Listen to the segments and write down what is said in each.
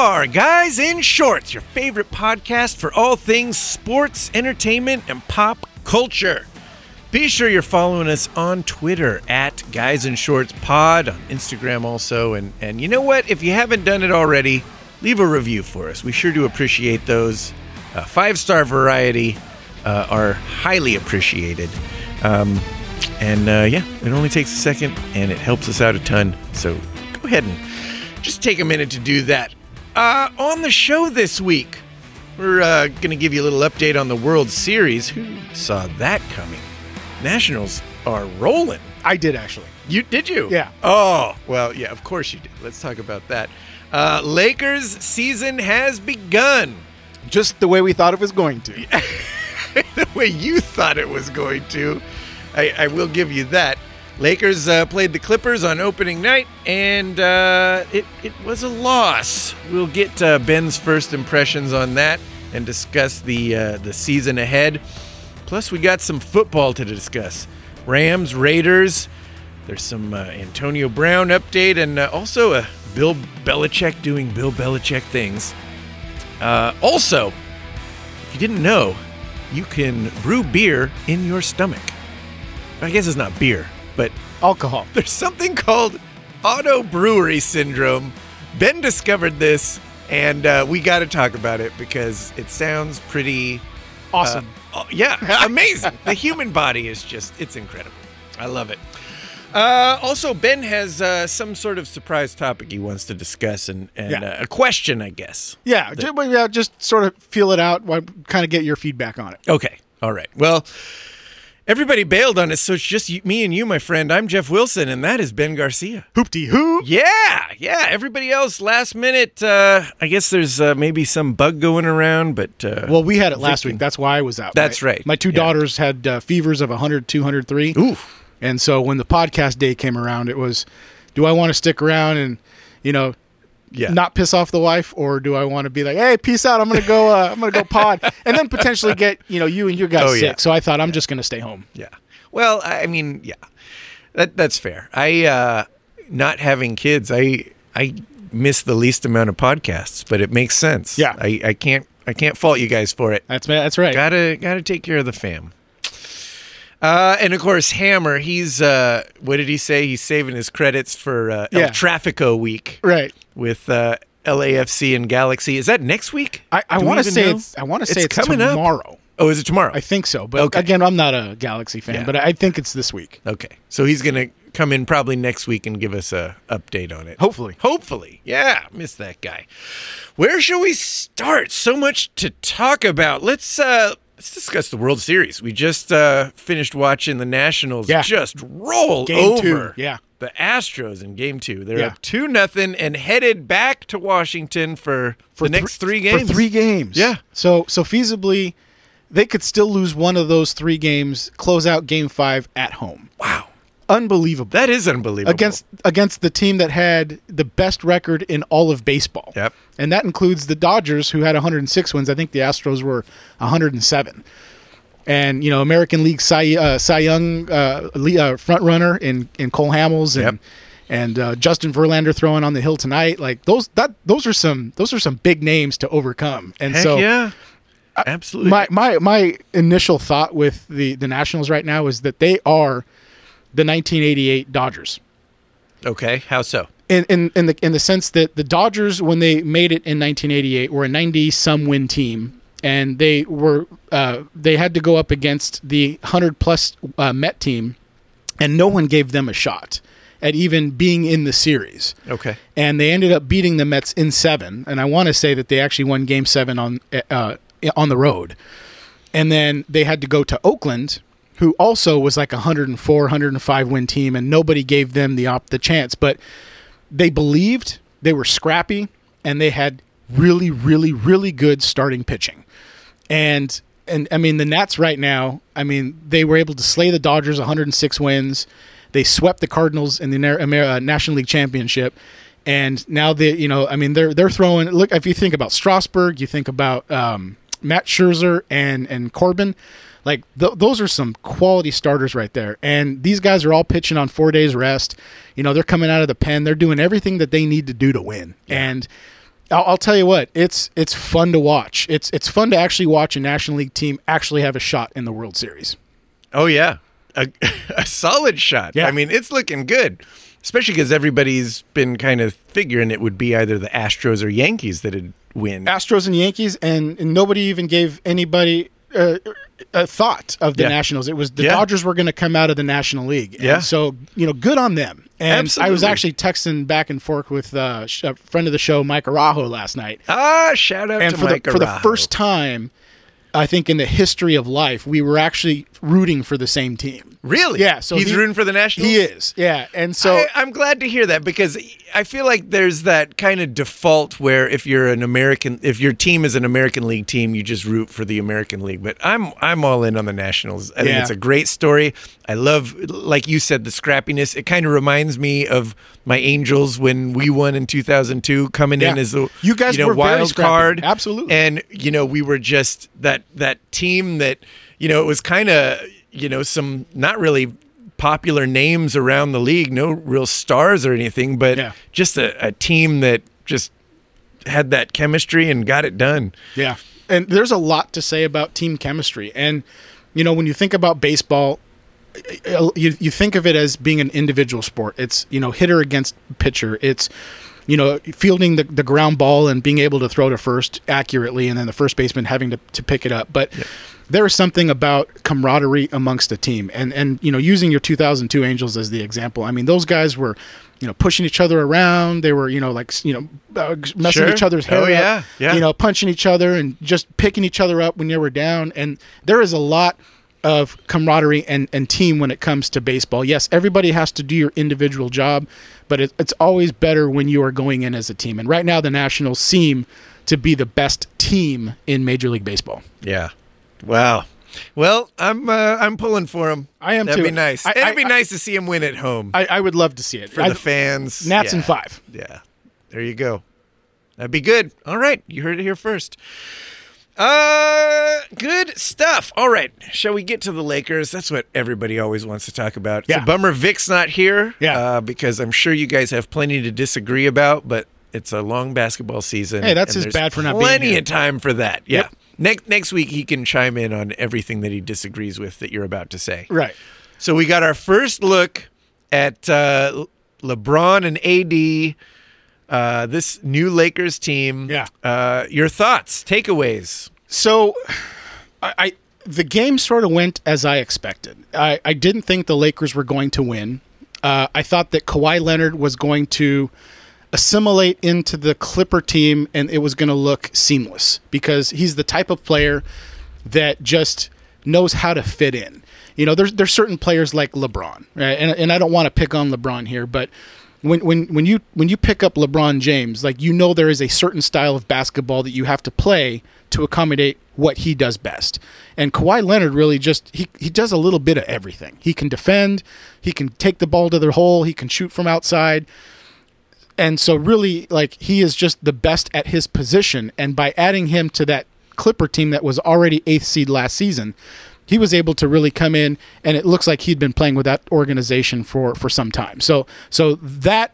are Guys in Shorts, your favorite podcast for all things sports, entertainment, and pop culture. Be sure you're following us on Twitter at Guys in Shorts Pod, on Instagram also. And, and you know what? If you haven't done it already, leave a review for us. We sure do appreciate those. Uh, Five star variety uh, are highly appreciated. Um, and uh, yeah, it only takes a second and it helps us out a ton. So go ahead and just take a minute to do that. Uh, on the show this week, we're uh, going to give you a little update on the World Series. Who saw that coming? Nationals are rolling. I did actually. You did you? Yeah. Oh well, yeah. Of course you did. Let's talk about that. Uh, Lakers season has begun. Just the way we thought it was going to. the way you thought it was going to. I, I will give you that. Lakers uh, played the Clippers on opening night, and uh, it, it was a loss. We'll get uh, Ben's first impressions on that and discuss the uh, the season ahead. Plus, we got some football to discuss. Rams, Raiders. There's some uh, Antonio Brown update, and uh, also a Bill Belichick doing Bill Belichick things. also, if you didn't know, you can brew beer in your stomach. I guess it's not beer, but Alcohol. there's something called auto brewery syndrome. Ben discovered this, and uh, we got to talk about it because it sounds pretty Awesome. uh, oh, yeah, amazing. the human body is just, it's incredible. I love it. Uh, also, Ben has uh, some sort of surprise topic he wants to discuss and, and Yeah. uh, a question, I guess. yeah, ju- well, yeah, just sort of feel it out, kind of get your feedback on it. Okay. All right. Well, everybody bailed on us, so it's just you, me and you, my friend. I'm Jeff Wilson, and that is Ben Garcia. Hoopty hoop. Yeah, yeah. Everybody else, last minute. Uh, I guess there's uh, maybe some bug going around, but uh, Well, we had it last thinking- week. That's why I was out. That's My- right. My two Yeah. daughters had uh, fevers of 100, 203. ooh, And so when the podcast day came around, it was, do I want to stick around and, you know, yeah, not piss off the wife, or do I want to be like, hey, peace out, I'm gonna go, uh, I'm gonna go pod, and then potentially get you know you and your guys Oh, sick. yeah. So I thought I'm just gonna stay home. yeah. Well, I I mean, yeah, that that's fair. I uh, not having kids, I I miss the least amount of podcasts, but it makes sense. Yeah. I, I can't I can't fault you guys for it. That's that's right. Gotta gotta take care of the fam. Uh, and of course, Hammer. He's uh, what did he say? He's saving his credits for uh, El Yeah. Trafico week Right. with uh, LAFC and Galaxy. Is that next week? I, I Do we want to even say know? it's I want to say it's, coming up. tomorrow. Oh, is it tomorrow? I think so, but Okay. again, I'm not a Galaxy fan, Yeah. but I think it's this week. okay, so he's gonna come in probably next week and give us a update on it. Hopefully. Hopefully. Yeah, miss that guy. Where shall we start? So much to talk about. Let's uh let's discuss the World Series. We just uh finished watching the Nationals Yeah. just roll Game over. two, yeah. The Astros in game 2. They're Yeah. up 2 nothing and headed back to Washington for, the thr- next 3 games. For three games. Yeah. So so feasibly, they could still lose one of those three games, close out Game Five at home. Wow. Unbelievable. That is unbelievable. against against the team that had the best record in all of baseball. Yep. And that includes the Dodgers who had 106 wins. I think the Astros were 107. And you know, American League Cy, uh, Cy Young uh, uh, front runner in in Cole Hamels and Yep. and uh, Justin Verlander throwing on the hill tonight. Like those that those are some those are some big names to overcome. And Heck so yeah. Absolutely. my my my initial thought with the the Nationals right now is that they are the 1988 Dodgers. okay, how so? in, in, in the in the sense that the Dodgers, when they made it in 1988, were a 90 some win team, and they were uh, they had to go up against the 100 plus uh, Met team, and no one gave them a shot at even being in the series. Okay. And they ended up beating the Mets in seven, and I want to say that they actually won Game Seven on uh, on the road, and then they had to go to Oakland. Who also was like a 104, 105 win team, and nobody gave them the op- the chance. But they believed they were scrappy and they had really really really good starting pitching and and i mean the nats right now i mean they were able to slay the dodgers 106 wins they swept the cardinals in the Amer- uh, national league championship and now they you know i mean they're they're throwing look if you think about strasburg you think about um, max scherzer and and corbin like th- those are some quality starters right there and these guys are all pitching on four days rest you know they're coming out of the pen they're doing everything that they need to do to win and I'll, I'll tell you what, it's it's fun to watch. It's it's fun to actually watch a National League team actually have a shot in the World Series. Oh yeah, a, a solid shot. Yeah. I mean, it's looking good, especially because everybody's been kind of figuring it would be either the Astros or Yankees that'd win. Astros and Yankees, and, and nobody even gave anybody uh, a thought of the Yeah. Nationals. It was the Yeah. Dodgers were going to come out of the National League. And Yeah. So you know, good on them. And I was actually texting back and forth with uh, a friend of the show, Mike Arajo, last night. ah, shout out and to for Mike the for the first time, I think in the history of life, we were actually rooting for the same team. Really? Yeah, so he's he- rooting for the Nationals. He is, yeah. And so I, I'm glad to hear that because I feel like there's that kind of default where if you're an American, if your team is an American League team, you just root for the American League. But I'm I'm all in on the Nationals. I think it's a great story. I love, like you said, the scrappiness. It kind of reminds me of my Angels when we won in 2002, coming in as the You guys you know, were wild card, Absolutely. And you know we were just that that team that you know it was kind of you know some not really popular names around the league, no real stars or anything, but Yeah. just a, a team that just had that chemistry and got it done. Yeah. And there's a lot to say about team chemistry. And, you know, when you think about baseball, you, you think of it as being an individual sport. It's, you know, hitter against pitcher. It's, you know, fielding the, the ground ball and being able to throw to first accurately and then the first baseman having to, to pick it up. But there is something about camaraderie amongst a team. And, and, you know, using your 2002 Angels as the example, I mean, those guys were, you know, pushing each other around. They were, you know, like, you know, uh, messing Sure. each other's hair Oh, up, yeah. Yeah. you know, punching each other and just picking each other up when they were down. And there is a lot of camaraderie and, and team when it comes to baseball. Yes, everybody has to do your individual job, but it, it's always better when you are going in as a team. And right now, the Nationals seem to be the best team in Major League Baseball. Yeah. Wow. Well, I'm uh, I'm pulling for him. I am too. That'd too. be nice. I- It'd I- be I- nice to see him win at home I, I would love to see it. for I- the fans. Nats yeah. in five. Yeah. There you go. That'd be good. All right. You heard it here first. Uh, good stuff. All right. Shall we get to the Lakers? That's what everybody always wants to talk about. It's Yeah. a bummer Vic's not here. Yeah. Uh, because I'm sure you guys have plenty to disagree about, but it's a long basketball season. Hey, that's there's bad for not being Plenty here. of time for that. Yeah. Yep. Next next week he can chime in on everything that he disagrees with that you're about to say. Right. So we got our first look at uh, LeBron and AD, uh, this new Lakers team. Yeah. Uh, your thoughts, takeaways. So, I, I the game sort of went as I expected. I, I didn't think the Lakers were going to win. Uh, I thought that Kawhi Leonard was going to assimilate into the Clipper team and it was going to look seamless because he's the type of player that just knows how to fit in. You know, there's there's certain players like LeBron, right? and and I don't want to pick on LeBron here, but when when when you when you pick up LeBron James, like you know there is a certain style of basketball that you have to play to accommodate what he does best. And Kawhi Leonard really just he he does a little bit of everything. He can defend, he can take the ball to the hole, he can shoot from outside. And so really like he is just the best at his position and by adding him to that Clipper team that was already 8th seed last season, he was able to really come in and it looks like he'd been playing with that organization for for some time. So so that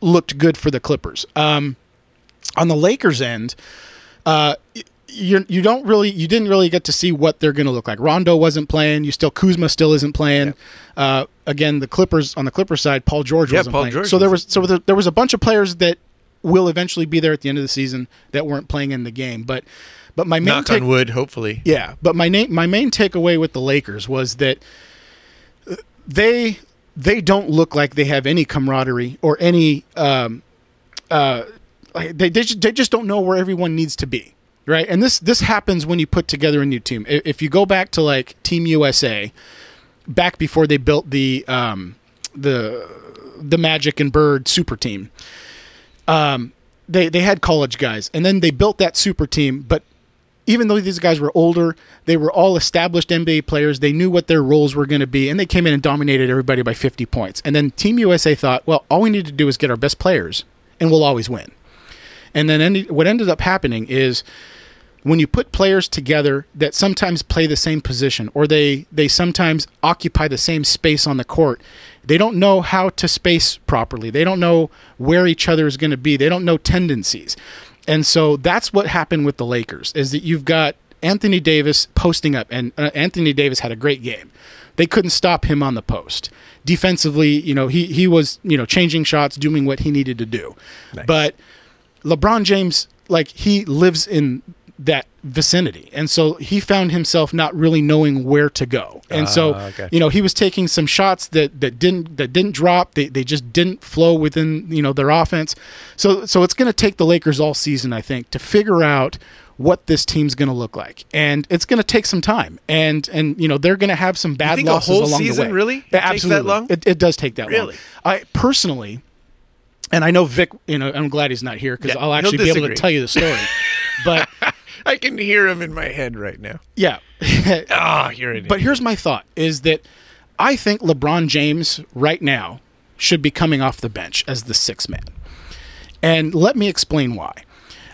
looked good for the Clippers. Um on the Lakers end, uh you you don't really you didn't really get to see what they're going to look like. Rondo wasn't playing. You still Kuzma still isn't playing. Uh, again, the Clippers on the Clippers side, Paul George Yeah, wasn't Paul playing. George so there was so there, there was a bunch of players that will eventually be there at the end of the season that weren't playing in the game. But but my main Knock take, on wood, hopefully. yeah, but my na- my main takeaway with the Lakers was that uh, they they don't look like they have any camaraderie or any um uh they they just, they just don't know where everyone needs to be. Right? And this this happens when you put together a new team. If you go back to like Team USA back before they built the um the the Magic and Bird super team. Um they they had college guys and then they built that super team, but even though these guys were older, they were all established NBA players. They knew what their roles were going to be, and they came in and dominated everybody by 50 points. And then Team USA thought, well, all we need to do is get our best players, and we'll always win. And then ended, what ended up happening is when you put players together that sometimes play the same position or they they sometimes occupy the same space on the court they don't know how to space properly they don't know where each other is going to be they don't know tendencies And so that's what happened with the Lakers is that you've got Anthony Davis posting up, and uh, Anthony Davis had a great game. They couldn't stop him on the post. Defensively, you know, he he was you know changing shots, doing what he needed to do. Nice. But LeBron James, like he lives in that vicinity, and so he found himself not really knowing where to go. And so Ah, okay. you know he was taking some shots that that didn't that didn't drop. They they just didn't flow within you know their offense. So so it's going to take the Lakers all season, I think, to figure out what this team's going to look like, and it's going to take some time. And and you know they're going to have some bad think a losses whole along season the way. really that absolutely. long? It, it does take that Really? long. I personally, and I know Vic. You know, I'm glad he's not here because Yeah, I'll actually be able to tell you the story. but I can hear him in my head right now. yeah. Ah, you're an But idiot. here's my thought: is that I think LeBron James right now should be coming off the bench as the sixth man, and let me explain why.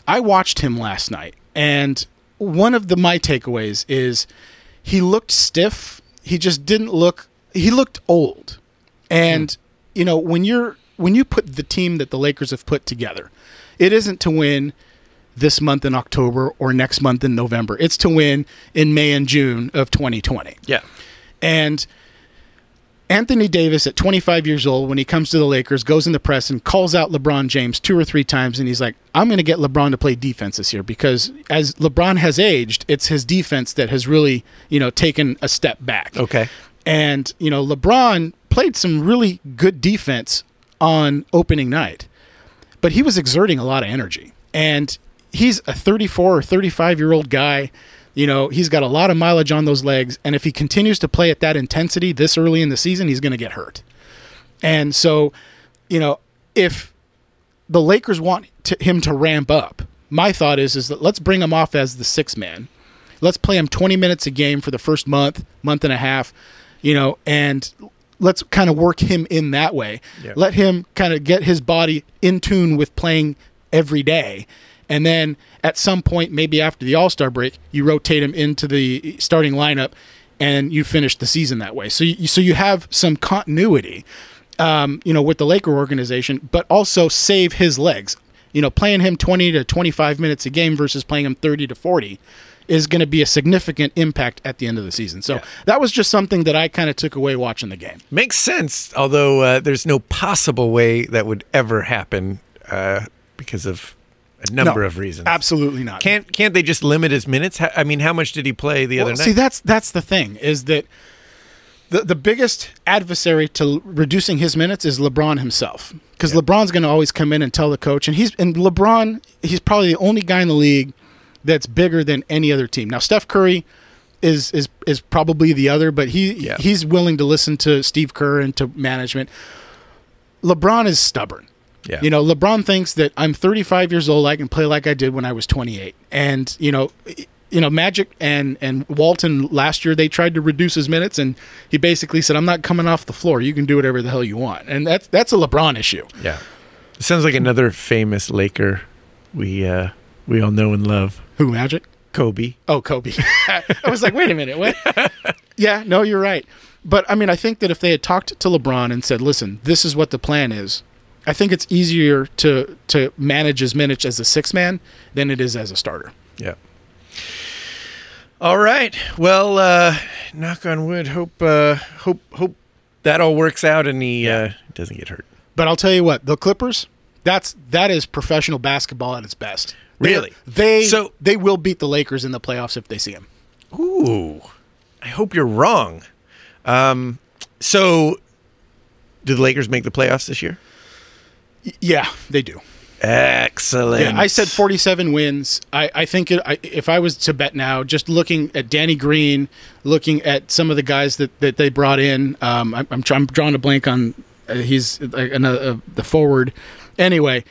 I watched him last night, and one of the my takeaways is he looked stiff. He just didn't look. He looked old, and you know when you're when you put the team that the Lakers have put together, it isn't to win this month in October or next month in November. It's to win in May and June of 2020. yeah. And Anthony Davis, at 25 years old, when he comes to the Lakers, goes in the press and calls out LeBron James two or three times. And he's like, I'm going to get LeBron to play defense this year because as LeBron has aged, it's his defense that has really, you know, taken a step back. Okay. And, you know, LeBron played some really good defense on opening night, but he was exerting a lot of energy. And he's a 34 or 35 year old guy. You know, he's got a lot of mileage on those legs. And if he continues to play at that intensity this early in the season, he's going to get hurt. And so, you know, if the Lakers want to, him to ramp up, my thought is is that let's bring him off as the sixth man. Let's play him 20 minutes a game for the first month, month and a half, you know, and let's kind of work him in that way. Yeah. Let him kind of get his body in tune with playing every day. And then at some point, maybe after the All Star break, you rotate him into the starting lineup, and you finish the season that way. So you, so you have some continuity, um, you know, with the Laker organization, but also save his legs. You know, playing him twenty to twenty five minutes a game versus playing him thirty to forty is going to be a significant impact at the end of the season. So Yeah. that was just something that I kind of took away watching the game. Makes sense, although uh, there's no possible way that would ever happen uh, because of a number No, of reasons. Absolutely not. Can't can't they just limit his minutes? How- I mean, how much did he play the other night? See, that's that's the thing is that the the biggest adversary to reducing his minutes is LeBron himself because LeBron's going to always come in and tell the coach, and he's and LeBron he's probably the only guy in the league that's bigger than any other team. Now Steph Curry is is is probably the other, but he Yeah. he's willing to listen to Steve Kerr and to management. LeBron is stubborn. Yeah. You know, LeBron thinks that I'm 35 years old. I can play like I did when I was 28. And you know, you know, Magic and and Walton last year they tried to reduce his minutes, and he basically said, "I'm not coming off the floor. You can do whatever the hell you want." And that's that's a LeBron issue. yeah. It sounds like another famous Laker we uh, we all know and love, Who Magic? Kobe. Oh, Kobe. I was like, wait a minute, what? yeah, no, you're right. But I mean, I think that if they had talked to LeBron and said, "Listen, this is what the plan is," I think it's easier to to manage his minutes as a six man than it is as a starter. Yeah. All right. Well, uh, knock on wood. Hope uh, hope hope that all works out and he uh, doesn't get hurt. But I'll tell you what, the Clippers, that's that is professional basketball at its best. They- Really? They So- they will beat the Lakers in the playoffs if they see them. Ooh. I hope you're wrong. Um, so, do the Lakers make the playoffs this year? Yeah, they do. Excellent. Yeah, I said 47 wins. I, I think it, I, if I was to bet now, just looking at Danny Green, looking at some of the guys that, that they brought in, um, I'm, I'm, I'm drawing a blank on uh, he's uh, another, uh, the forward. Anyway,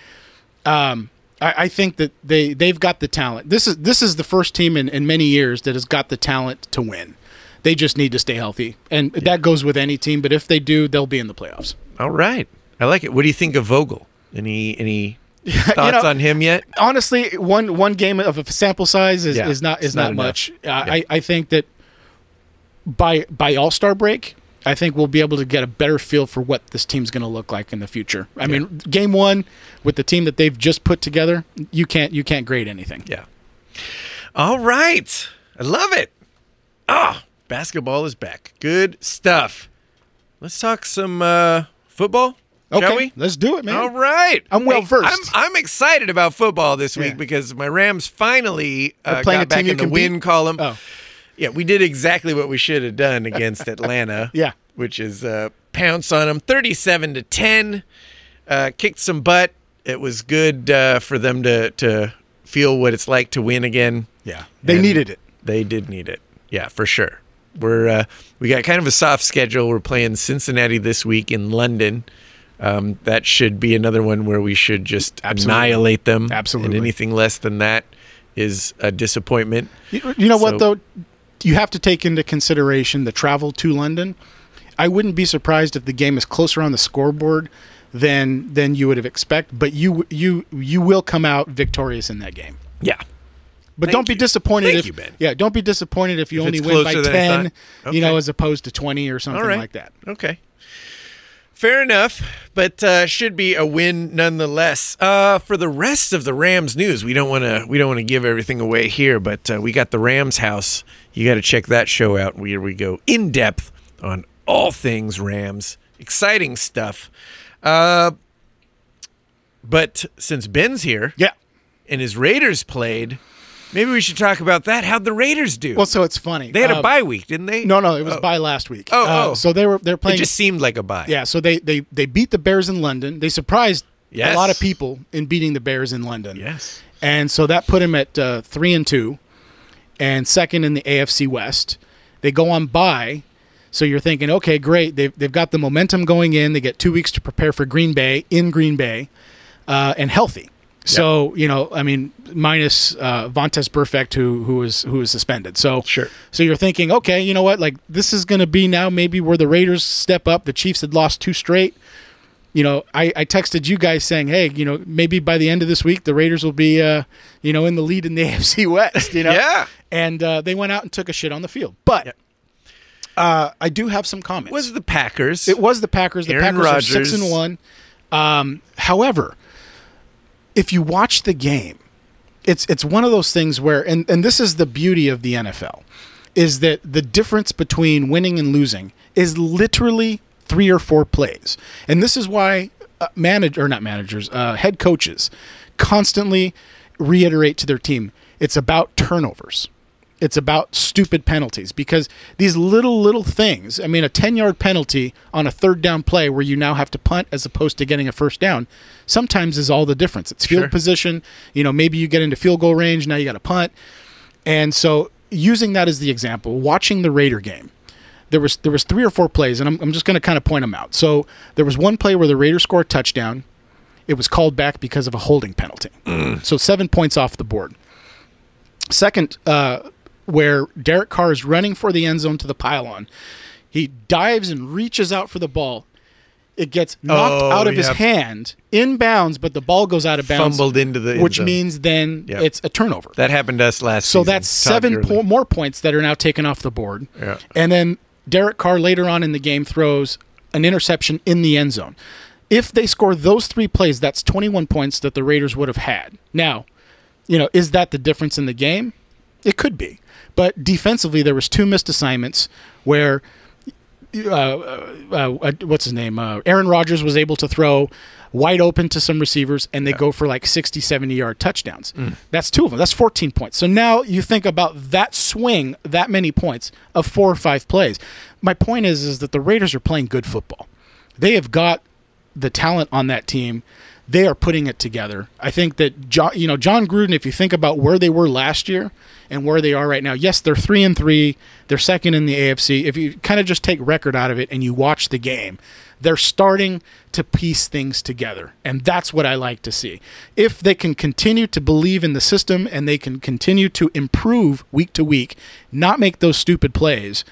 um, I, I think that they they've got the talent. This is this is the first team in, in many years that has got the talent to win. They just need to stay healthy, and that goes with any team. But if they do, they'll be in the playoffs. All right. I like it. What do you think of Vogel? Any any thoughts know- on him yet? honestly, one one game of a sample size is, Yeah, is not is not not, much. Uh, Yeah. I I think that by by All Star break, I think we'll be able to get a better feel for what this team's going to look like in the future. I mean, game one with the team that they've just put together, you can't you can't grade anything. Yeah. All right. I love it. Ah, basketball is back. Good stuff. Let's talk some uh, football. Okay, Shall we? let's do it, man. All right. I'm well versed. I'm, I'm excited about football this week Yeah. because my Rams finally uh, They're playing got a team back you in the can win beat? column. Oh. Yeah, we did exactly what we should have done against Atlanta. Yeah. Which is uh, pounce on them 37 to 10. Uh, kicked some butt. It was good uh, for them to, to feel what it's like to win again. Yeah, they And needed it. They did need it. Yeah, for sure. We're uh, we got kind of a soft schedule. We're playing Cincinnati this week in London. Um, that should be another one where we should just Absolutely. annihilate them. Absolutely. And anything less than that is a disappointment. You, you know So- what though? You have to take into consideration the travel to London. I wouldn't be surprised if the game is closer on the scoreboard than than you would have expected, but you you you will come out victorious in that game. Yeah. But Thank don't be you. disappointed Thank if you, Ben. yeah, don't be disappointed if you If only win by closer than I ten, thought. you know, as opposed to twenty or something right. like that. Okay. Fair enough, but uh, should be a win nonetheless. Uh, for the rest of the Rams news, we don't want to we don't want to give everything away here, but uh, we got the Rams house. You got to check that show out. Where we go in depth on all things Rams, exciting stuff. Uh, but since Ben's here Yeah. and his Raiders played, maybe we should talk about that. How'd the Raiders do? Well, so it's funny. they had a Uh, bye week, didn't they? No, no, it was Oh. by last week. Oh, Uh, oh. so they were they're It playing. just seemed like a bye. yeah, so they they they beat the Bears in London. They surprised Yes. a lot of people in beating the Bears in London. Yes. and so that put him at uh, three and two, and second in the AFC West. They go on bye, so you're thinking, okay, great. They've they've got the momentum going in. They get two weeks to prepare for Green Bay in Green Bay, uh, and healthy. So you know, I mean, minus uh, Vontaze Burfict, who who was who was suspended. So Sure. So you're thinking, okay, you know what? Like this is going to be now maybe where the Raiders step up. The Chiefs had lost two straight. You know, I, I texted you guys saying, hey, you know, maybe by the end of this week the Raiders will be, uh, you know, in the lead in the AFC West. You know, Yeah. And uh, they went out and took a shit on the field. But Yeah. uh, I do have some comments. was the Packers. It was the Packers. The Aaron Packers Rodgers. are six and one. Um, however, if you watch the game, it's it's one of those things where, and and this is the beauty of the NFL, is that the difference between winning and losing is literally three or four plays, and this is why uh, manage or not managers, uh, head coaches, constantly reiterate to their team, it's about turnovers it's about stupid penalties because these little little things i mean a 10 yard penalty on a third down play where you now have to punt as opposed to getting a first down sometimes is all the difference. It's field Sure. position. You know maybe you get into field goal range now you got to punt. And so using that as the example watching the raider game there was there was three or four plays and i'm, I'm just going to kind of point them out. So there was one play where the raiders scored a touchdown. It was called back because of a holding penalty. So seven points off the board. Second, uh, where Derek Carr is running for the end zone to the pylon, he dives and reaches out for the ball. It gets knocked Oh, out of his hand in bounds, but the ball goes out of bounds, Fumbled into the end which zone. means then Yep. it's a turnover. that happened to us last So season. that's Todd seven po- more points that are now taken off the board. Yeah. And then Derek Carr later on in the game throws an interception in the end zone. If they score those three plays, that's 21 points that the Raiders would have had. Now, you know, is that the difference in the game? It could be. But defensively, there was two missed assignments where uh, uh, uh, what's his name? Uh, Aaron Rodgers was able to throw wide open to some receivers and they go for like 60, 70 yard touchdowns. That's two of them. That's 14 points. So now you think about that swing, that many points of four or five plays. My point is, is that the Raiders are playing good football. They have got the talent on that team. They are putting it together. I think that Jon, you know Jon Gruden. If you think about where they were last year and where they are right now, yes, they're three and three. They're second in the AFC. If you kind of just take record out of it and you watch the game, they're starting to piece things together, and that's what I like to see. If they can continue to believe in the system and they can continue to improve week to week, not make those stupid plays,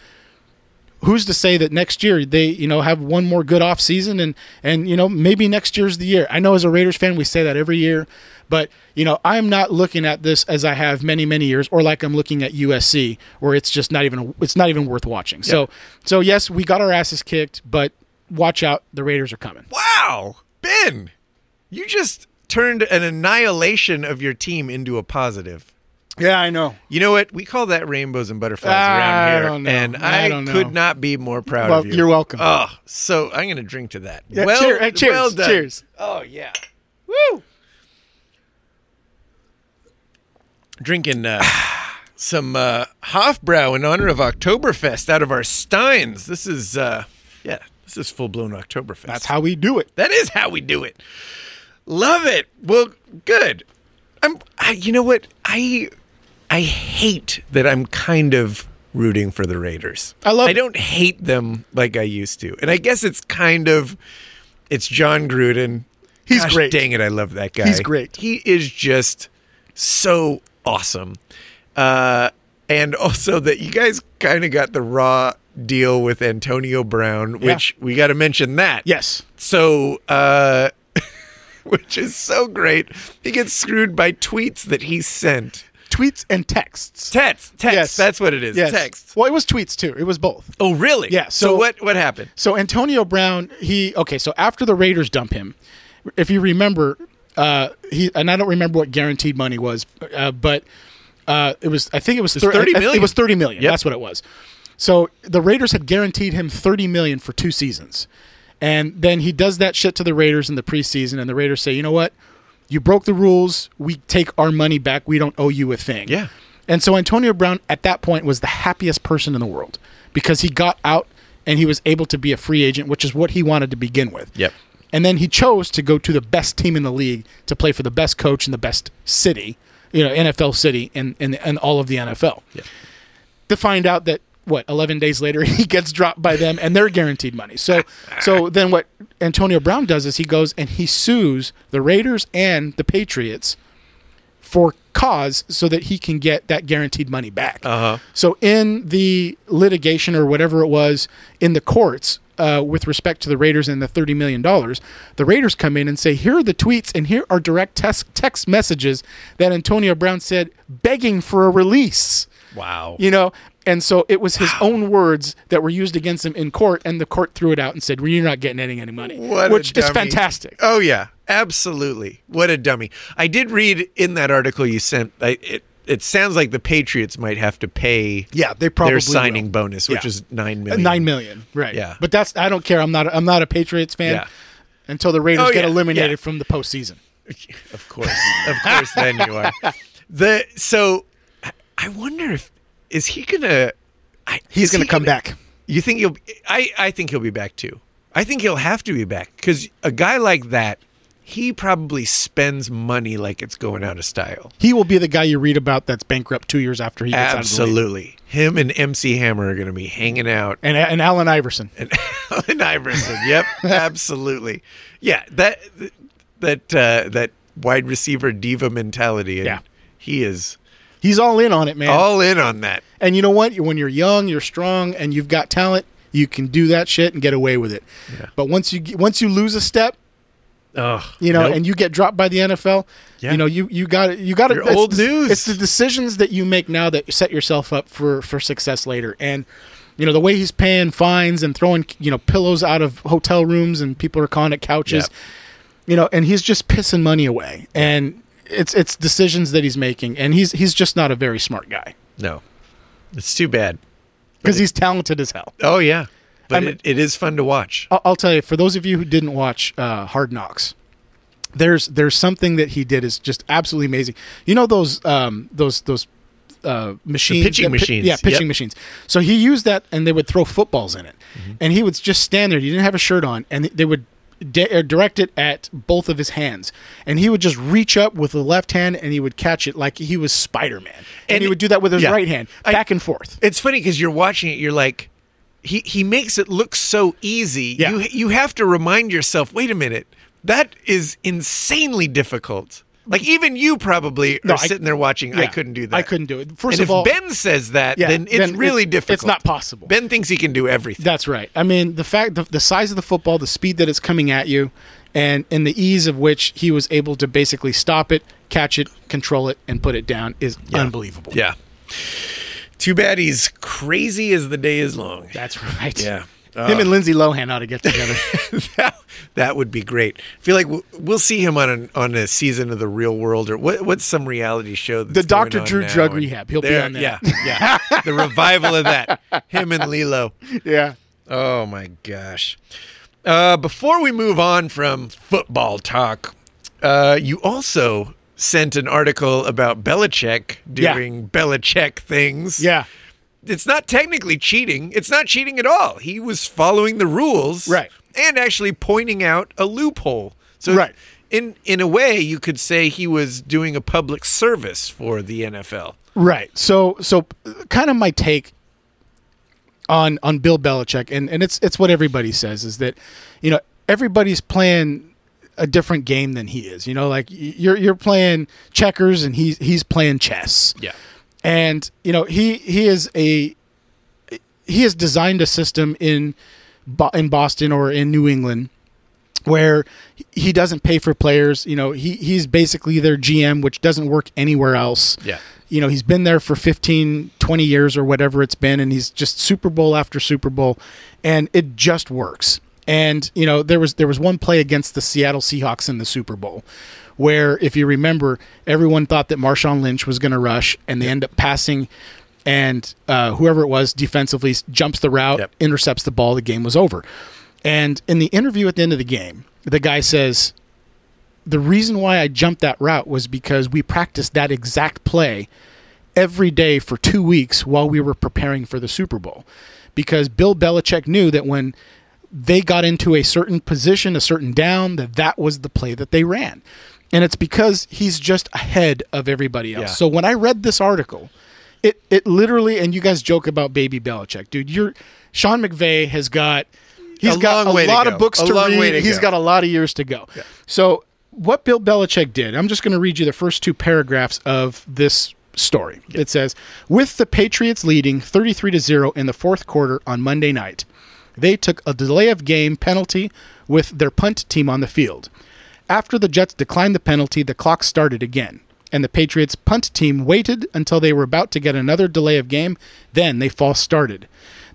who's to say that next year they you know have one more good off season and and you know maybe next year's the year. I know as a Raiders fan we say that every year, but you know I'm not looking at this as I have many many years or like I'm looking at USC where it's just not even it's not even worth watching. So so yes, we got our asses kicked, but watch out, the Raiders are coming. Wow, Ben, you just turned an annihilation of your team into a positive. Yeah, I know. You know what? We call that rainbows and butterflies I around here, don't know. and I I, don't know. could not be more proud Well, of you. you're welcome. Oh, so I'm going to drink to that. Yeah, well, cheer- hey, cheers, well done. cheers. Oh yeah, woo! Drinking uh, some uh, Hofbrau in honor of Oktoberfest out of our Steins. This is uh, yeah, this is full blown Oktoberfest. That's how we do it. That is how we do it. Love it. Well, good. I'm. I, you know what? I I hate that I'm kind of rooting for the Raiders. I love I don't hate them like I used to, and I guess it's kind of it's Jon Gruden. He's Gosh great. Dang it, I love that guy. He's great. He is just so awesome. Uh, and also that you guys kind of got the raw deal with Antonio Brown, Yeah. which we got to mention that. Yes. So, uh, which is so great. He gets screwed by tweets that he sent. Tweets and texts. Text, texts. Yes. That's what it is. Yes. Text. Well, it was tweets too. It was both. Oh, really? Yeah, So, so- what what happened? So Antonio Brown, he okay. So after the Raiders dump him, if you remember, uh, he and I don't remember what guaranteed money was, uh, but uh, it was I think it was, was thir- 30 I- I- million. It was thirty million. Yep. That's what it was. So the Raiders had guaranteed him thirty million for two seasons, and then he does that shit to the Raiders in the preseason, and the Raiders say, you know what, you broke the rules. We take our money back. We don't owe you a thing. Yeah. And so Antonio Brown at that point was the happiest person in the world because he got out and he was able to be a free agent, which is what he wanted to begin with. Yep. And then he chose to go to the best team in the league to play for the best coach in the best city, you know, NFL city and and, and all of the NFL. Yep. To find out that what 11 days later he gets dropped by them and they're guaranteed money. So so then what Antonio Brown does is he goes and he sues the Raiders and the Patriots for cause so that he can get that guaranteed money back. Uh-huh. So in the litigation or whatever it was in the courts uh, with respect to the Raiders and the thirty million dollars, the Raiders come in and say, "Here are the tweets and here are direct text messages that Antonio Brown said begging for a release." Wow. You know. And so it was his own words that were used against him in court, and the court threw it out and said, well, "You're not getting any any money," What a which is fantastic. Oh yeah, absolutely. What a dummy! I did read in that article you sent. I, it it sounds like the Patriots might have to pay. Yeah, they probably their signing will. bonus, which Yeah. is nine Uh, million. Nine million, right? Yeah. but that's I don't care. I'm not. I'm not a Patriots fan Yeah. until the Raiders Oh, get yeah, eliminated from the postseason. Of course, of course. Then you are the so. I wonder if is he gonna. I, He's going to he come back. You think he'll? I I think he'll be back too. I think he'll have to be back because a guy like that, he probably spends money like it's going out of style. He will be the guy you read about that's bankrupt two years after he gets out of the. Absolutely, him and MC Hammer are going to be hanging out. And and Allen Iverson. and Allen Iverson. Yep, absolutely. Yeah, that that uh, that wide receiver diva mentality. And Yeah. he is He's all in on it, man. all in on that. and you know what? When you're young, you're strong, and you've got talent, you can do that shit and get away with it. Yeah. But once you once you lose a step, Oh, you know, and you get dropped by the NFL, Yeah. you know, you you got you got You're old news. It's the decisions that you make now that set yourself up for for success later. And you know, the way he's paying fines and throwing you know pillows out of hotel rooms and people are calling it couches, you know, and he's just pissing money away. And it's it's decisions that he's making, and he's he's just not a very smart guy no, it's too bad. because he's talented as hell. Oh yeah, but I mean- it, it is fun to watch. I'll, I'll tell you, for those of you who didn't watch uh, Hard Knocks, there's there's something that he did is just absolutely amazing. You know those um, those those uh, machines, pitching that pi- machines, yeah, pitching yep. machines. So he used that, and they would throw footballs in it, Mm-hmm. and he would just stand there. He didn't have a shirt on, and they would. Di- direct it at both of his hands, and he would just reach up with the left hand, and he would catch it like he was Spider Man, and, And- he would do that with his yeah. right hand, I- back and forth. It's funny because you're watching it. You're like, he he makes it look so easy. Yeah. You you have to remind yourself. Wait a minute, that is insanely difficult. Like even you probably No, are I- sitting there watching. I couldn't do that. I couldn't do it. First and of if all, Ben says that, yeah, then it's then really it- difficult. It's not possible. Ben thinks he can do everything. That's right. I mean, the fact, the, the size of the football, the speed that it's coming at you, and and the ease of which he was able to basically stop it, catch it, control it, and put it down is unbelievable. yeah. Too bad he's crazy as the day is long. that's right. Yeah. Him and Lindsay Lohan ought to get together. that, that would be great. I feel like we'll, we'll see him on an, on a season of the Real World or what, what's some reality show. That's The Dr. Drew Drug and Rehab. He'll be on that. Yeah, yeah. the revival of that. Him and Lilo. yeah. Oh my gosh. Uh, before we move on from football talk, uh, you also sent an article about Belichick Yeah. doing Belichick things. Yeah. It's not technically cheating. It's not cheating at all. He was following the rules. Right. And actually pointing out a loophole. So Right. in in a way you could say he was doing a public service for the NFL. Right. So so kind of my take on on Bill Belichick and and it's it's what everybody says is that you know everybody's playing a different game than he is. You know like you're you're playing checkers and he's he's playing chess. Yeah. And you know he he is a he has designed a system in in Boston or in New England where he doesn't pay for players. You know, he he's basically their GM, which doesn't work anywhere else. Yeah. You know, he's been there for 15, 20 years or whatever it's been, and he's just Super Bowl after Super Bowl, and it just works. And you know, there was there was one play against the Seattle Seahawks in the Super Bowl, where if you remember, everyone thought that Marshawn Lynch was going to rush, and they end up passing, and uh, whoever it was defensively jumps the route, Yep. intercepts the ball, the game was over. And in the interview at the end of the game, the guy says, the reason why I jumped that route was because we practiced that exact play every day for two weeks while we were preparing for the Super Bowl. Because Bill Belichick knew that when they got into a certain position, a certain down, that that was the play that they ran. And it's because he's just ahead of everybody else. Yeah. So when I read this article, it it literally and you guys joke about baby Belichick, dude. You're Sean McVay has got he's A got a lot go. of books A to read. to He's go. got a lot of years to go. So what Bill Belichick did, I'm just going to read you the first two paragraphs of this story. It says, "With the Patriots leading 33 to 0 in the fourth quarter on Monday night, they took a delay of game penalty with their punt team on the field. After the Jets declined the penalty, the clock started again, and the Patriots punt team waited until they were about to get another delay of game, then they false started.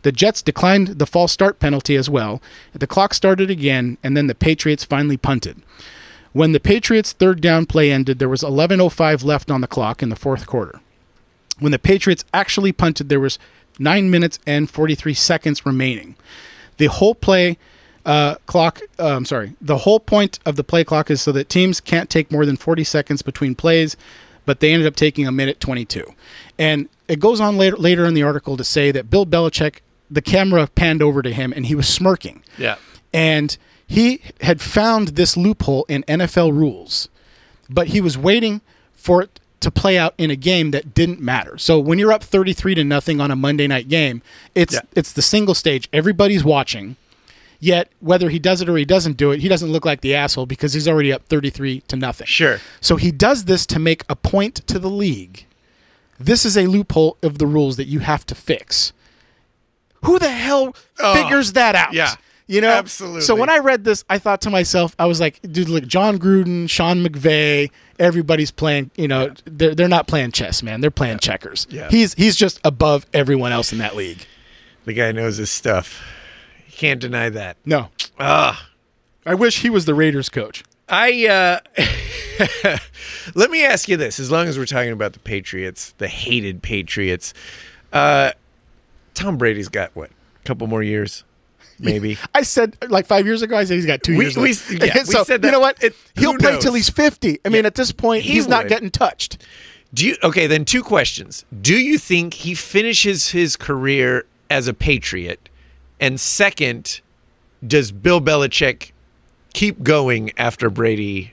The Jets declined the false start penalty as well. The clock started again, and then the Patriots finally punted. When the Patriots' third down play ended, there was 11:05 left on the clock in the fourth quarter. When the Patriots actually punted, there was 9 minutes and 43 seconds remaining. The whole play uh, clock, I'm sorry, the whole point of the play clock is so that teams can't take more than 40 seconds between plays, but they ended up taking a minute 22. And it goes on later, later in the article to say that Bill Belichick, the camera panned over to him and he was smirking Yeah. and he had found this loophole in NFL rules, but he was waiting for it to play out in a game that didn't matter. So when you're up 33 to nothing on a Monday night game, it's Yeah. it's the single stage. Everybody's watching. Yet whether he does it or he doesn't do it, he doesn't look like the asshole because he's already up 33 to nothing. Sure. So he does this to make a point to the league. This is a loophole of the rules that you have to fix. Who the hell Oh, figures that out? yeah. You know? Absolutely. So when I read this, I thought to myself, I was like, dude, look, Jon Gruden, Sean McVay, everybody's playing, you know, they're, they're not playing chess, man. They're playing checkers. Yeah. He's he's just above everyone else in that league. The guy knows his stuff. You can't deny that. No. Ah. I wish he was the Raiders coach. I uh let me ask you this: as long as we're talking about the Patriots, the hated Patriots, uh Tom Brady's got what? A couple more years, maybe. I said like five years ago. I said he's got two We- years. we- yeah, we so said you know what? It- He'll who play till he's fifty. I mean, Yeah. at this point, He he's not getting touched. Do you okay? Then two questions: Do you think he finishes his career as a Patriot? And second, does Bill Belichick keep going after Brady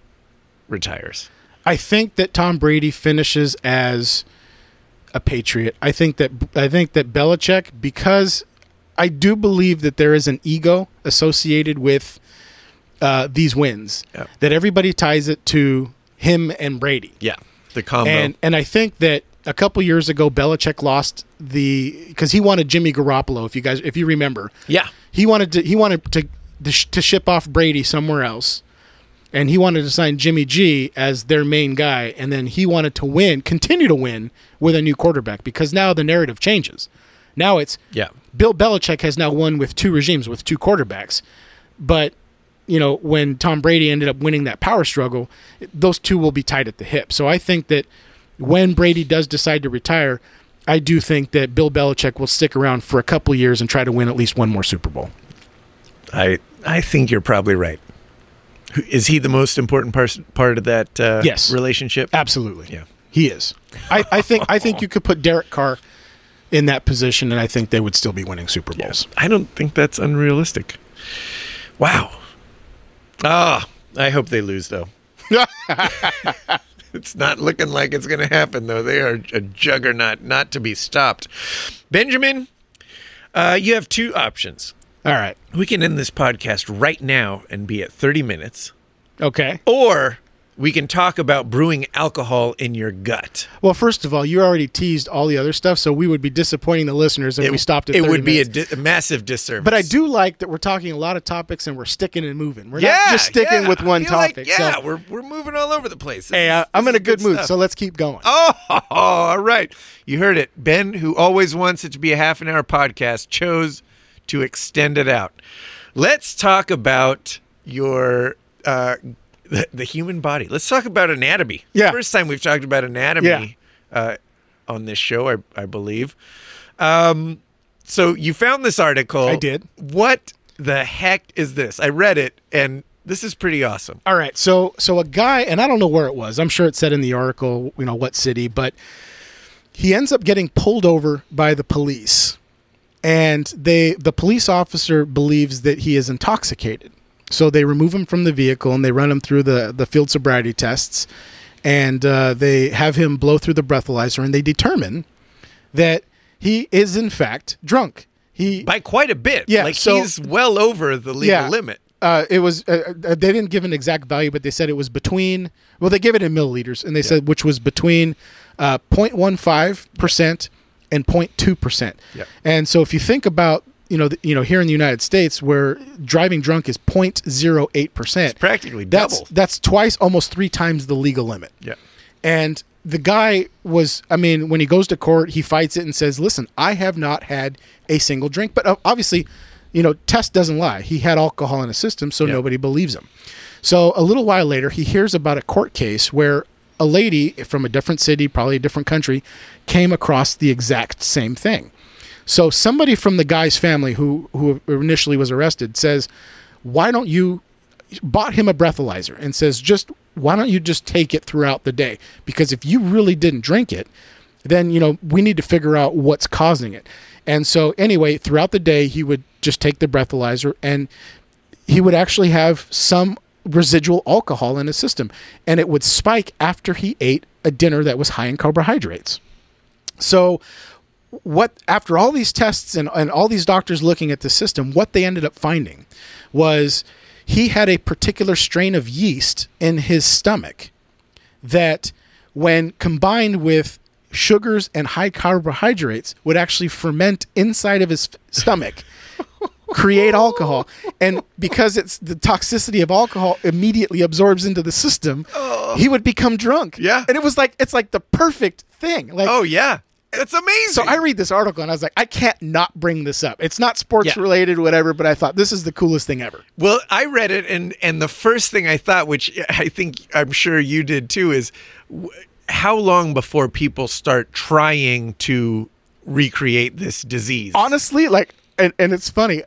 retires? I think that Tom Brady finishes as a Patriot. I think that I think that Belichick because I do believe that there is an ego associated with uh, these wins. Yeah. That everybody ties it to him and Brady. Yeah, the combo. And and I think that a couple years ago, Belichick lost the because he wanted Jimmy Garoppolo. If you guys, if you remember, yeah, he wanted to he wanted to to, sh- to ship off Brady somewhere else, and he wanted to sign Jimmy G as their main guy, and then he wanted to win, continue to win with a new quarterback because now the narrative changes. Now it's yeah. Bill Belichick has now won with two regimes with two quarterbacks, but you know when Tom Brady ended up winning that power struggle, those two will be tied at the hip. So I think that when Brady does decide to retire, I do think that Bill Belichick will stick around for a couple years and try to win at least one more Super Bowl. I I think you're probably right. Is he the most important part part of that uh, Yes. relationship? Absolutely. Yeah. He is. I, I think I think you could put Derek Carr in that position and I think they would still be winning Super Bowls. I don't think that's unrealistic. Wow. Ah, I hope they lose though. It's not looking like it's going to happen though. They are a juggernaut, not to be stopped. Benjamin, uh, you have two options. All right. We can end this podcast right now and be at 30 minutes, Okay. or we can talk about brewing alcohol in your gut. Well, first of all, you already teased all the other stuff, so we would be disappointing the listeners if we stopped at it would be a, di- a massive disservice. But I do like that we're talking a lot of topics and we're sticking and moving. We're yeah, not just sticking yeah. with one feel like- topic. yeah, so, we're we're moving all over the place. This hey, is- uh, I'm in a is good mood, stuff. so let's keep going. Oh, all right. You heard it. Ben, who always wants it to be a half an hour podcast, chose to extend it out. Let's talk about your uh, the, the human body. Let's talk about anatomy. Yeah. First time we've talked about anatomy Yeah. uh, on this show, I, I believe. Um, so you found this article. I did. What the heck is this? I read it, and this is pretty awesome. All right, so so a guy, and I don't know where it was. I'm sure it said in the article, you know, what city, but he ends up getting pulled over by the police, and they the police officer believes that he is intoxicated. So they remove him from the vehicle and they run him through the the field sobriety tests, and uh, they have him blow through the breathalyzer, and they determine that he is in fact drunk. He By quite a bit. Yeah, Like so- he's well over the legal Yeah. limit. uh, it was uh, uh, they didn't give an exact value, but they said it was between. Well, they gave it in milliliters, and they said which was between uh, 0.15 percent and 0.2 percent. Yeah. And so, if you think about you know the, you know here in the United States, where driving drunk is 0.08 percent, Practically that's double. that's twice, almost three times the legal limit. Yeah. And the guy was, I mean, when he goes to court, he fights it and says, listen, I have not had a single drink. But uh, obviously, you know, Test doesn't lie. He had alcohol in his system, so Yeah. nobody believes him. So a little while later, he hears about a court case where a lady from a different city, probably a different country, came across the exact same thing. So somebody from the guy's family who who initially was arrested says, "Why don't you bought him a breathalyzer and says just why don't you just take it throughout the day? Because if you really didn't drink it then you know we need to figure out what's causing it. And so anyway throughout the day he would just take the breathalyzer and he would actually have some residual alcohol in his system. And it would spike after he ate a dinner that was high in carbohydrates. So what after all these tests and, and all these doctors looking at the system what they ended up finding was he had a particular strain of yeast in his stomach that when combined with sugars and high carbohydrates would actually ferment inside of his stomach create alcohol. And because it's the toxicity of alcohol immediately absorbs into the system oh. he would become drunk. Yeah. and it was like it's like the perfect thing. Like Oh yeah, that's amazing. so I read this article and I was like, I can't not bring this up. It's not sports Yeah. related, whatever, but I thought this is the coolest thing ever. well, I read it, and and the first thing I thought, which I think I'm sure you did too, is how long before people start trying to recreate this disease? Honestly, like, and, and it's funny.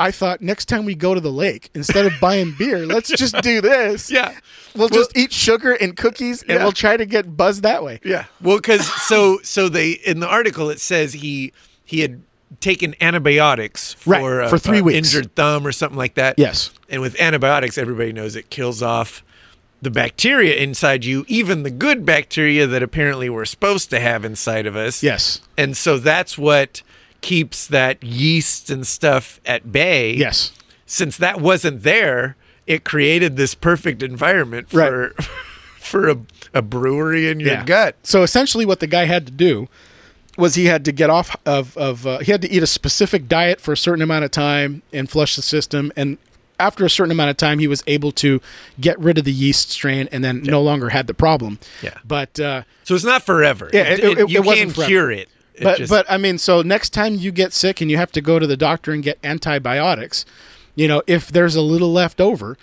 I thought next time we go to the lake, instead of buying beer, let's just do this. Yeah. We'll just eat sugar and cookies and Yeah. we'll try to get buzzed that way. Yeah. Well, because so so they in the article it says he he had taken antibiotics for Right, a- for uh, three a weeks. injured thumb or something like that. Yes. And with antibiotics, everybody knows it kills off the bacteria inside you, even the good bacteria that apparently we're supposed to have inside of us. Yes. And so that's what keeps that yeast and stuff at bay. Yes. Since that wasn't there, it created this perfect environment Right. for for a, a brewery in your Yeah. gut. So essentially, what the guy had to do was he had to get off of of uh, he had to eat a specific diet for a certain amount of time and flush the system and. After a certain amount of time, he was able to get rid of the yeast strain, and then no longer had the problem. Yeah. but uh, So it's not forever. Yeah, it- it- you it wasn't can't forever. cure it. But just- but I mean, so next time you get sick and you have to go to the doctor and get antibiotics, you know, if there's a little left over,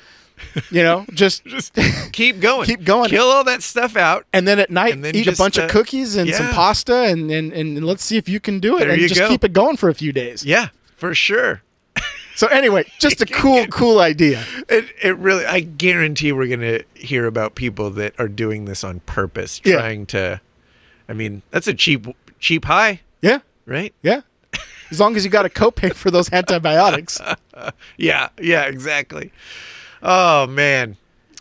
you know, just just keep going. Keep going. Kill all that stuff out. and then at night And then eat just, a bunch uh, of cookies and some pasta and, and and let's see if you can do it There and just go. keep it going for a few days. Yeah, for sure. So anyway, just a cool cool idea. It, it really, I guarantee we're going to hear about people that are doing this on purpose, Yeah. trying to. I mean, that's a cheap, cheap high, Yeah. right? Yeah. As long as you got a copay for those antibiotics. Yeah, yeah, exactly. Oh man,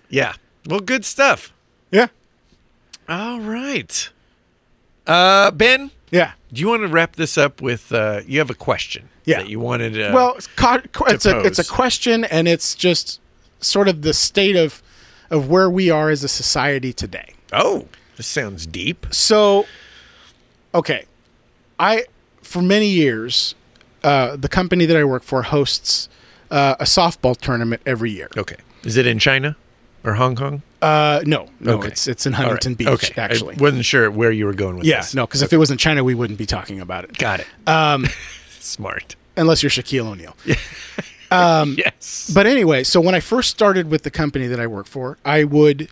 yeah. Well, good stuff. Yeah. All right, uh, Ben. Yeah. Do you want to wrap this up with? Uh, you have a question. Yeah. That you wanted to. Well, it's, co- it's a it's a question and it's just sort of the state of of where we are as a society today. Oh, this sounds deep. So, okay, I for many years, uh, the company that I work for hosts uh, a softball tournament every year. Okay. Is it in China or Hong Kong? Uh, no, no, Okay. it's it's in All right. Huntington Beach Okay. actually. I wasn't sure where you were going with yeah, this. no, because if it was in China, we wouldn't be talking about it. Got it. Um, Smart. unless you're Shaquille O'Neal. yes. But anyway, so when I first started with the company that I work for, I would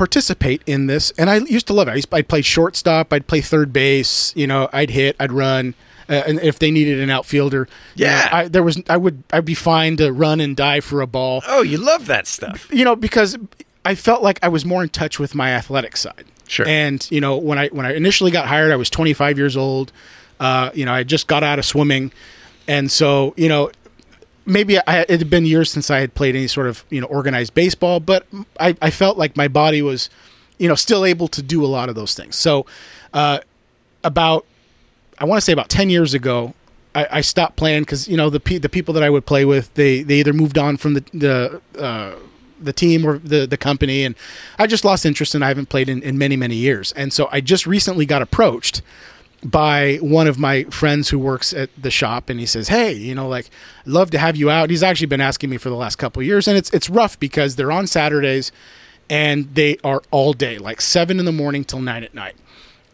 participate in this, and I used to love it. I used, I'd play shortstop, I'd play third base, you know, I'd hit, I'd run, uh, and if they needed an outfielder, you know, Yeah. I, there was I would I'd be fine to run and dive for a ball, oh, you love that stuff. you know, because I felt like I was more in touch with my athletic side. Sure. And you know, when I when I initially got hired, I was 25 years old. Uh, you know, I just got out of swimming, and so you know, maybe I, it had been years since I had played any sort of you know organized baseball, but I, I felt like my body was, you know, still able to do a lot of those things. So, uh, about I want to say about 10 years ago, I, I stopped playing because you know the pe- the people that I would play with they they either moved on from the the uh, the team or the the company, and I just lost interest and I haven't played in, in many many years. And so I just recently got approached by one of my friends who works at the shop and he says hey you know like love to have you out he's actually been asking me for the last couple of years and it's it's rough because they're on saturdays and they are all day like seven in the morning till nine at night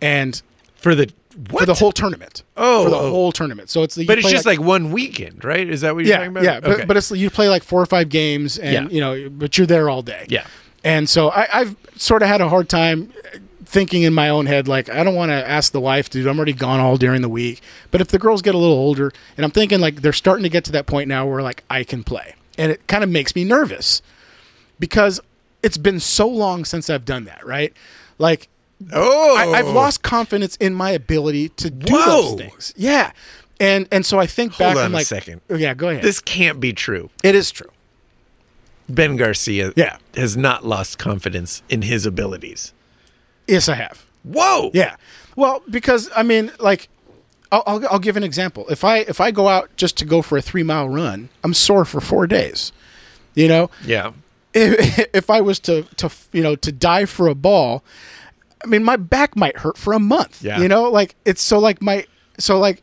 and For the what? for the whole tournament Oh, for the oh. whole tournament so it's the But it's just like, one weekend, right? Is that what you're yeah talking about? yeah but, Okay. but it's you play like four or five games and Yeah. you know but you're there all day Yeah. and so I, I've sort of had a hard time thinking in my own head, like, I don't want to ask the wife, dude, I'm already gone all during the week. But if the girls get a little older, and I'm thinking, like, they're starting to get to that point now where, like, I can play. And it kind of makes me nervous because it's been so long since I've done that, right? Like, oh, I, I've oh. lost confidence in my ability to do Whoa. those things. Yeah. And and so I think Hold back on a like, second. Oh, yeah, go ahead. This can't be true. it is true. Ben Garcia Yeah. has not lost confidence in his abilities. Yes, I have. Whoa. Yeah. Well, because I mean, like, I'll, I'll, I'll give an example. If I if I go out just to go for a three mile run, I'm sore for four days. You know, Yeah. if, if I was to to you know to dive for a ball, I mean, my back might hurt for a month. Yeah. You know, like it's so like my so like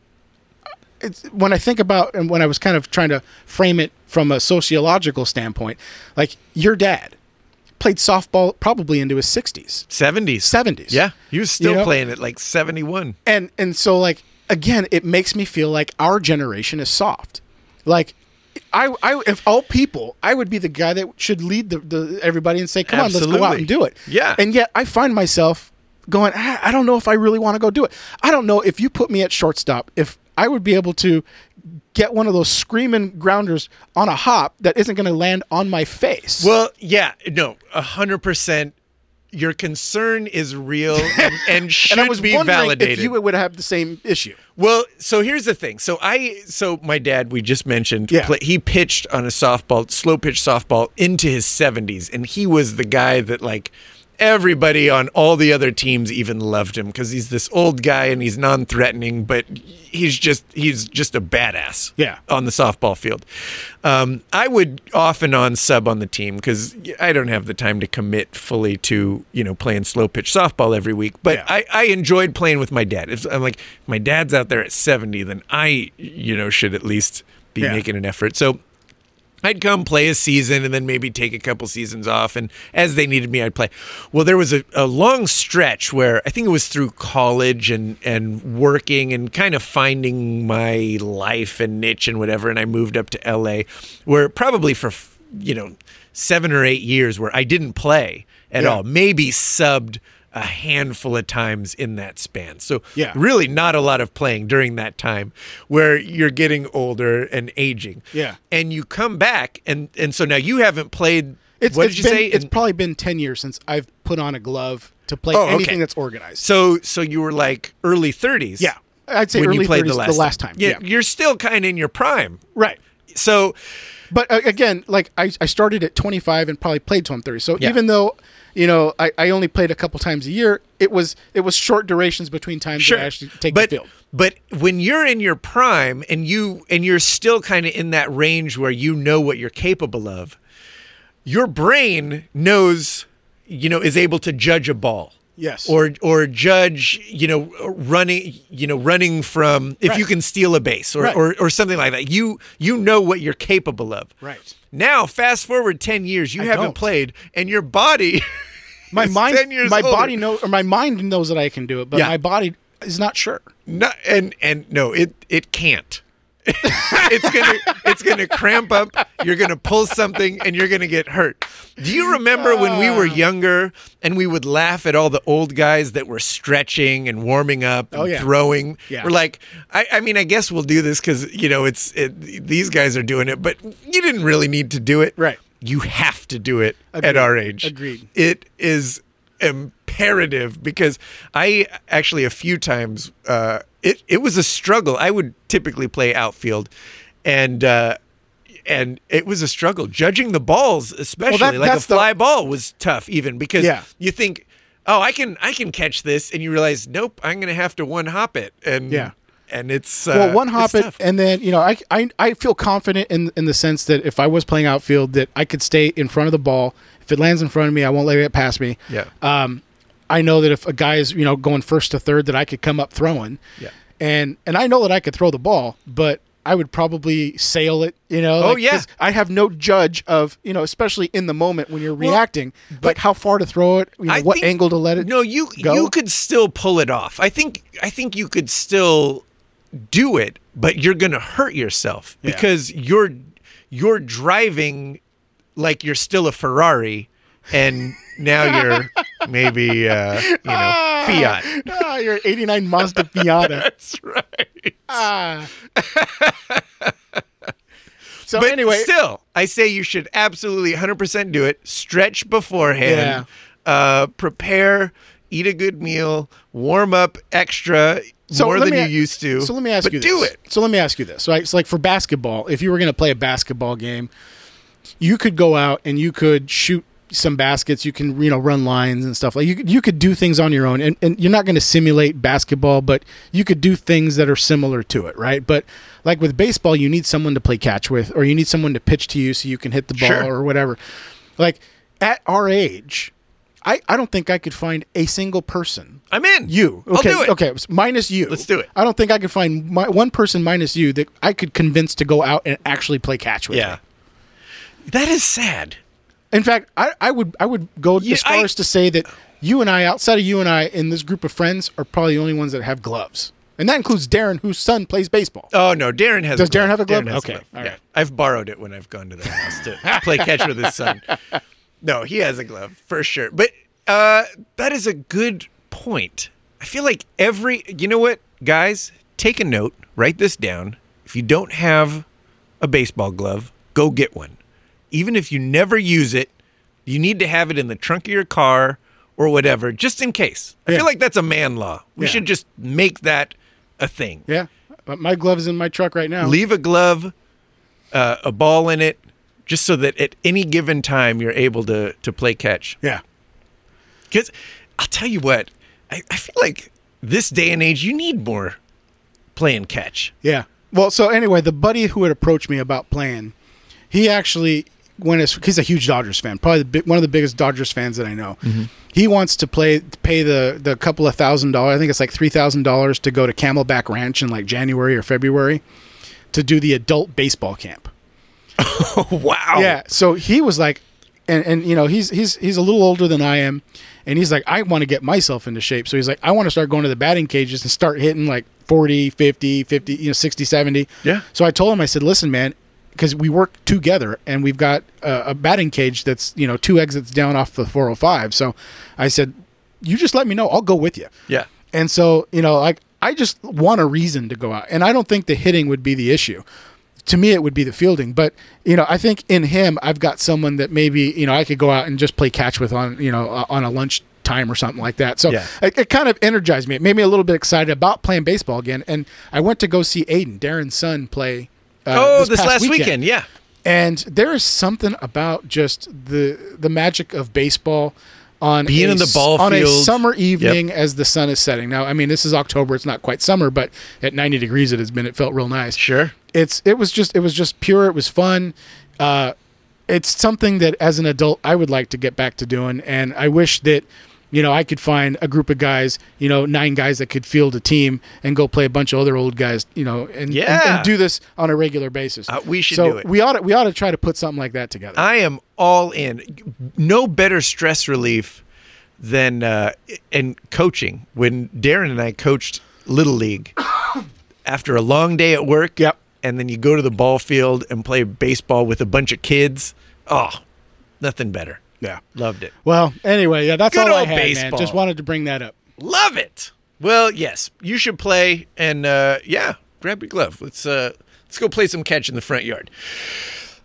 it's when I think about and when I was kind of trying to frame it from a sociological standpoint, like your dad played softball probably into his 60s, 70s. 70s. Yeah. He was still You know? playing at like 71. and and so like again it makes me feel like our generation is soft like I, I if all people i would be the guy that should lead the, the everybody and say come on let's go out and do it Yeah. and yet i find myself going "Ah, i don't know if i really want to go do it i don't know if you put me at shortstop if i would be able to get one of those screaming grounders on a hop that isn't going to land on my face Well, yeah. No, 100%. Your concern is real and, and should and i was be wondering validated. if you would have the same issue Well, so here's the thing. So I, so my dad, we just mentioned, Yeah. play, he pitched on a softball, slow pitch softball into his 70s, and he was the guy that like everybody on all the other teams even loved him because he's this old guy and he's non-threatening, but he's just he's just a badass. Yeah. on the softball field. Um, I would off and on sub on the team because I don't have the time to commit fully to you know playing slow pitch softball every week. But Yeah. I, I enjoyed playing with my dad. If I'm like if my dad's out there at 70, then I you know should at least be Yeah. making an effort. So I'd come play a season and then maybe take a couple seasons off. And as they needed me, I'd play. Well, there was a, a long stretch where I think it was through college and, and working and kind of finding my life and niche and whatever. And I moved up to LA where probably for, you know, seven or eight years where I didn't play at Yeah. all, maybe subbed a handful of times in that span. So Yeah. really not a lot of playing during that time where you're getting older and aging Yeah. and you come back and and so now you haven't played It's, what it's did you been, say It's And- probably been ten years since I've put on a glove to play Oh, okay. anything that's organized. so so you were like early 30s Yeah, I'd say when early you played 30s, the last, time. yeah, Yeah, you're still kind of in your prime right. so But uh, again, like I, I started at 25 and probably played till I'm 30. So Yeah. even though, you know, I, I only played a couple times a year, it was it was short durations between times sure. That I actually take but the field. but when you're in your prime and you and you're still kind of in that range where you know what you're capable of your brain knows you know is able to judge a ball Yes. or or judge you know running you know running from if you can steal a base or, Right. or or something like that you you know what you're capable of Right. now fast forward 10 years you haven't don't. played and your body My mind, 10 years my older. body knows, or my mind knows that I can do it, but Yeah. my body is not sure. not, and and no it it can't it's gonna it's gonna cramp up you're gonna pull something and you're gonna get hurt do you remember when we were younger and we would laugh at all the old guys that were stretching and warming up and Oh, yeah. throwing Yeah. we're like I, I mean i guess we'll do this because you know it's it, these guys are doing it but you didn't really need to do it Right. you have to do it at our age Agreed. it is imperative because I actually a few times uh, it it was a struggle. I would typically play outfield, and uh, and it was a struggle judging the balls, especially that- like a that's the- fly ball was tough even because Yeah. you think. Oh, I can I can catch this, and you realize, nope, I'm going to have to one hop it, and Yeah. and it's uh, well, one hop it, and then you know, I, I I feel confident in in the sense that if I was playing outfield, that I could stay in front of the ball. If it lands in front of me, I won't let it pass me. Yeah. Um, I know that if a guy is you know going first to third, that I could come up throwing. Yeah. And and I know that I could throw the ball, but I would probably sail it. You know. Oh, like, yeah. 'cause I have no judge of you know, especially in the moment when you're reacting, like how far to throw it, you know, what think- angle to let it. No, you go? you could still pull it off. I think I think you could still do it, but you're going to hurt yourself Yeah. because you're you're driving like you're still a Ferrari and now you're maybe uh, you know Fiat. Ah, you're 89 Mazda Fiat. That's right. Ah. so But anyway, still, I say you should absolutely 100% do it. Stretch beforehand. Uh, prepare, eat a good meal, warm up extra more than me you used to. So let me ask but you this. do it. So let me ask you this. Right? So like for basketball, if you were going to play a basketball game, you could go out and you could shoot some baskets. You can you know run lines and stuff like you. Could, you could do things on your own, and, and you're not going to simulate basketball, but you could do things that are similar to it, right? But like with baseball, you need someone to play catch with, or you need someone to pitch to you so you can hit the ball Sure. or whatever. Like at our age. I, I don't think I could find a single person I'm in. you. I'll Okay. do it. Okay. Minus you. Let's do it. I don't think I could find my, one person minus you that I could convince to go out and actually play catch with. Yeah. me. That is sad. In fact, I, I would I would go Yeah, as far I- as to say that you and I, outside of you and I, in this group of friends, are probably the only ones that have gloves, and that includes Darren, whose son plays baseball. Oh no, Darren has. Does a glove. Darren have a glove? Okay, glove. all yeah. I've borrowed it when I've gone to the house to play catch with his son. No, he has a glove for sure. But uh, that is a good point. I feel like every. You know what, guys? Take a note. Write this down. If you don't have a baseball glove, go get one. Even if you never use it, you need to have it in the trunk of your car or whatever, just in case. I Yeah. feel like that's a man law. We Yeah. should just make that a thing. Yeah, but my glove is in my truck right now. Leave a glove, uh, a ball in it, just so that at any given time you're able to to play catch. Yeah. Because I'll tell you what, I, I feel like this day and age, you need more playing catch. Yeah. Well, so anyway, the buddy who had approached me about playing, he actually as he's a huge Dodgers fan, probably the one of the biggest Dodgers fans that I know. Mm-hmm. He wants to play pay the the couple of thousand dollars. I think it's like three thousand dollars to go to Camelback Ranch in like January or February to do the adult baseball camp. Oh, wow. Yeah. So he was like, and and you know he's he's he's a little older than I am, and he's like, I want to get myself into shape. So he's like, I want to start going to the batting cages and start hitting like 40, 50, 50, you know, 60, 70. Yeah. So I told him, I said, listen, man, because we work together and we've got a, a batting cage that's you know two exits down off the 405. So I said, you just let me know, I'll go with you. Yeah. And so, you know, like I just want a reason to go out. And I don't think the hitting would be the issue. To me, it would be the fielding. But, you know, I think in him, I've got someone that maybe, you know, I could go out and just play catch with on, you know, uh, on a lunch time or something like that. So Yeah. it, it kind of energized me. It made me a little bit excited about playing baseball again. And I went to go see Aiden, Darren's son, play. Uh, Oh, this, past last weekend. Yeah. and there is something about just the the magic of baseball on Being a in the ball on a summer evening as the sun is setting. Now, I mean, this is October; it's not quite summer, but at 90 degrees, it has been. It felt real nice. Sure. It's it was just it was just pure. It was fun. Uh, it's something that as an adult I would like to get back to doing, and I wish that. You know, I could find a group of guys, you know, nine guys that could field a team and go play a bunch of other old guys, you know, and, and- Yeah. and do this on a regular basis. Uh, we should so do it. We ought to, we ought to try to put something like that together. I am all in. No better stress relief than uh, and coaching. When Darren and I coached little league after a long day at work, Yep. and then you go to the ball field and play baseball with a bunch of kids. Oh, nothing better. Yeah. Loved it. Well, anyway, yeah, that's Good all I old had, man. Just wanted to bring that up. Love it. Well, yes, you should play, and uh, yeah, grab your glove. Let's uh, let's go play some catch in the front yard.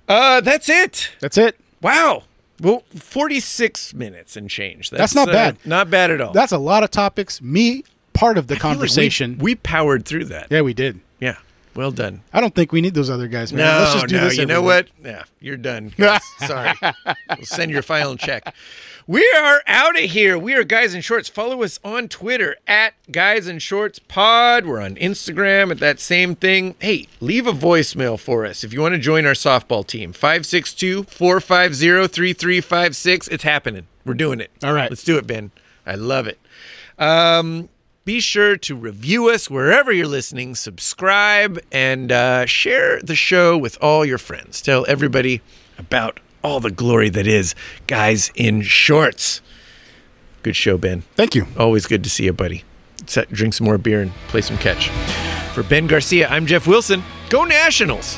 Uh, that's it. That's it. Wow. Well, 46 minutes and change. That's, not uh, bad. not bad at all. That's a lot of topics. Me, part of the I feel like we- conversation. we, powered through that. yeah, we did. Yeah. Well done. I don't think we need those other guys, man. No, Let's just do no. this you know week. what? Yeah, you're done. Sorry. we'll send your final check. We are out of here. We are Guys in Shorts. Follow us on Twitter at Guys in Shorts Pod. We're on Instagram at that same thing. Hey, leave a voicemail for us if you want to join our softball team. 562 450 3356. It's happening. We're doing it. All right. Let's do it, Ben. I love it. Um, be sure to review us wherever you're listening, subscribe, and uh, share the show with all your friends. Tell everybody about all the glory that is Guys in Shorts. Good show, Ben. Thank you. Always good to see you, buddy. Set, drink some more beer and play some catch. For Ben Garcia, I'm Jeff Wilson. Go Nationals!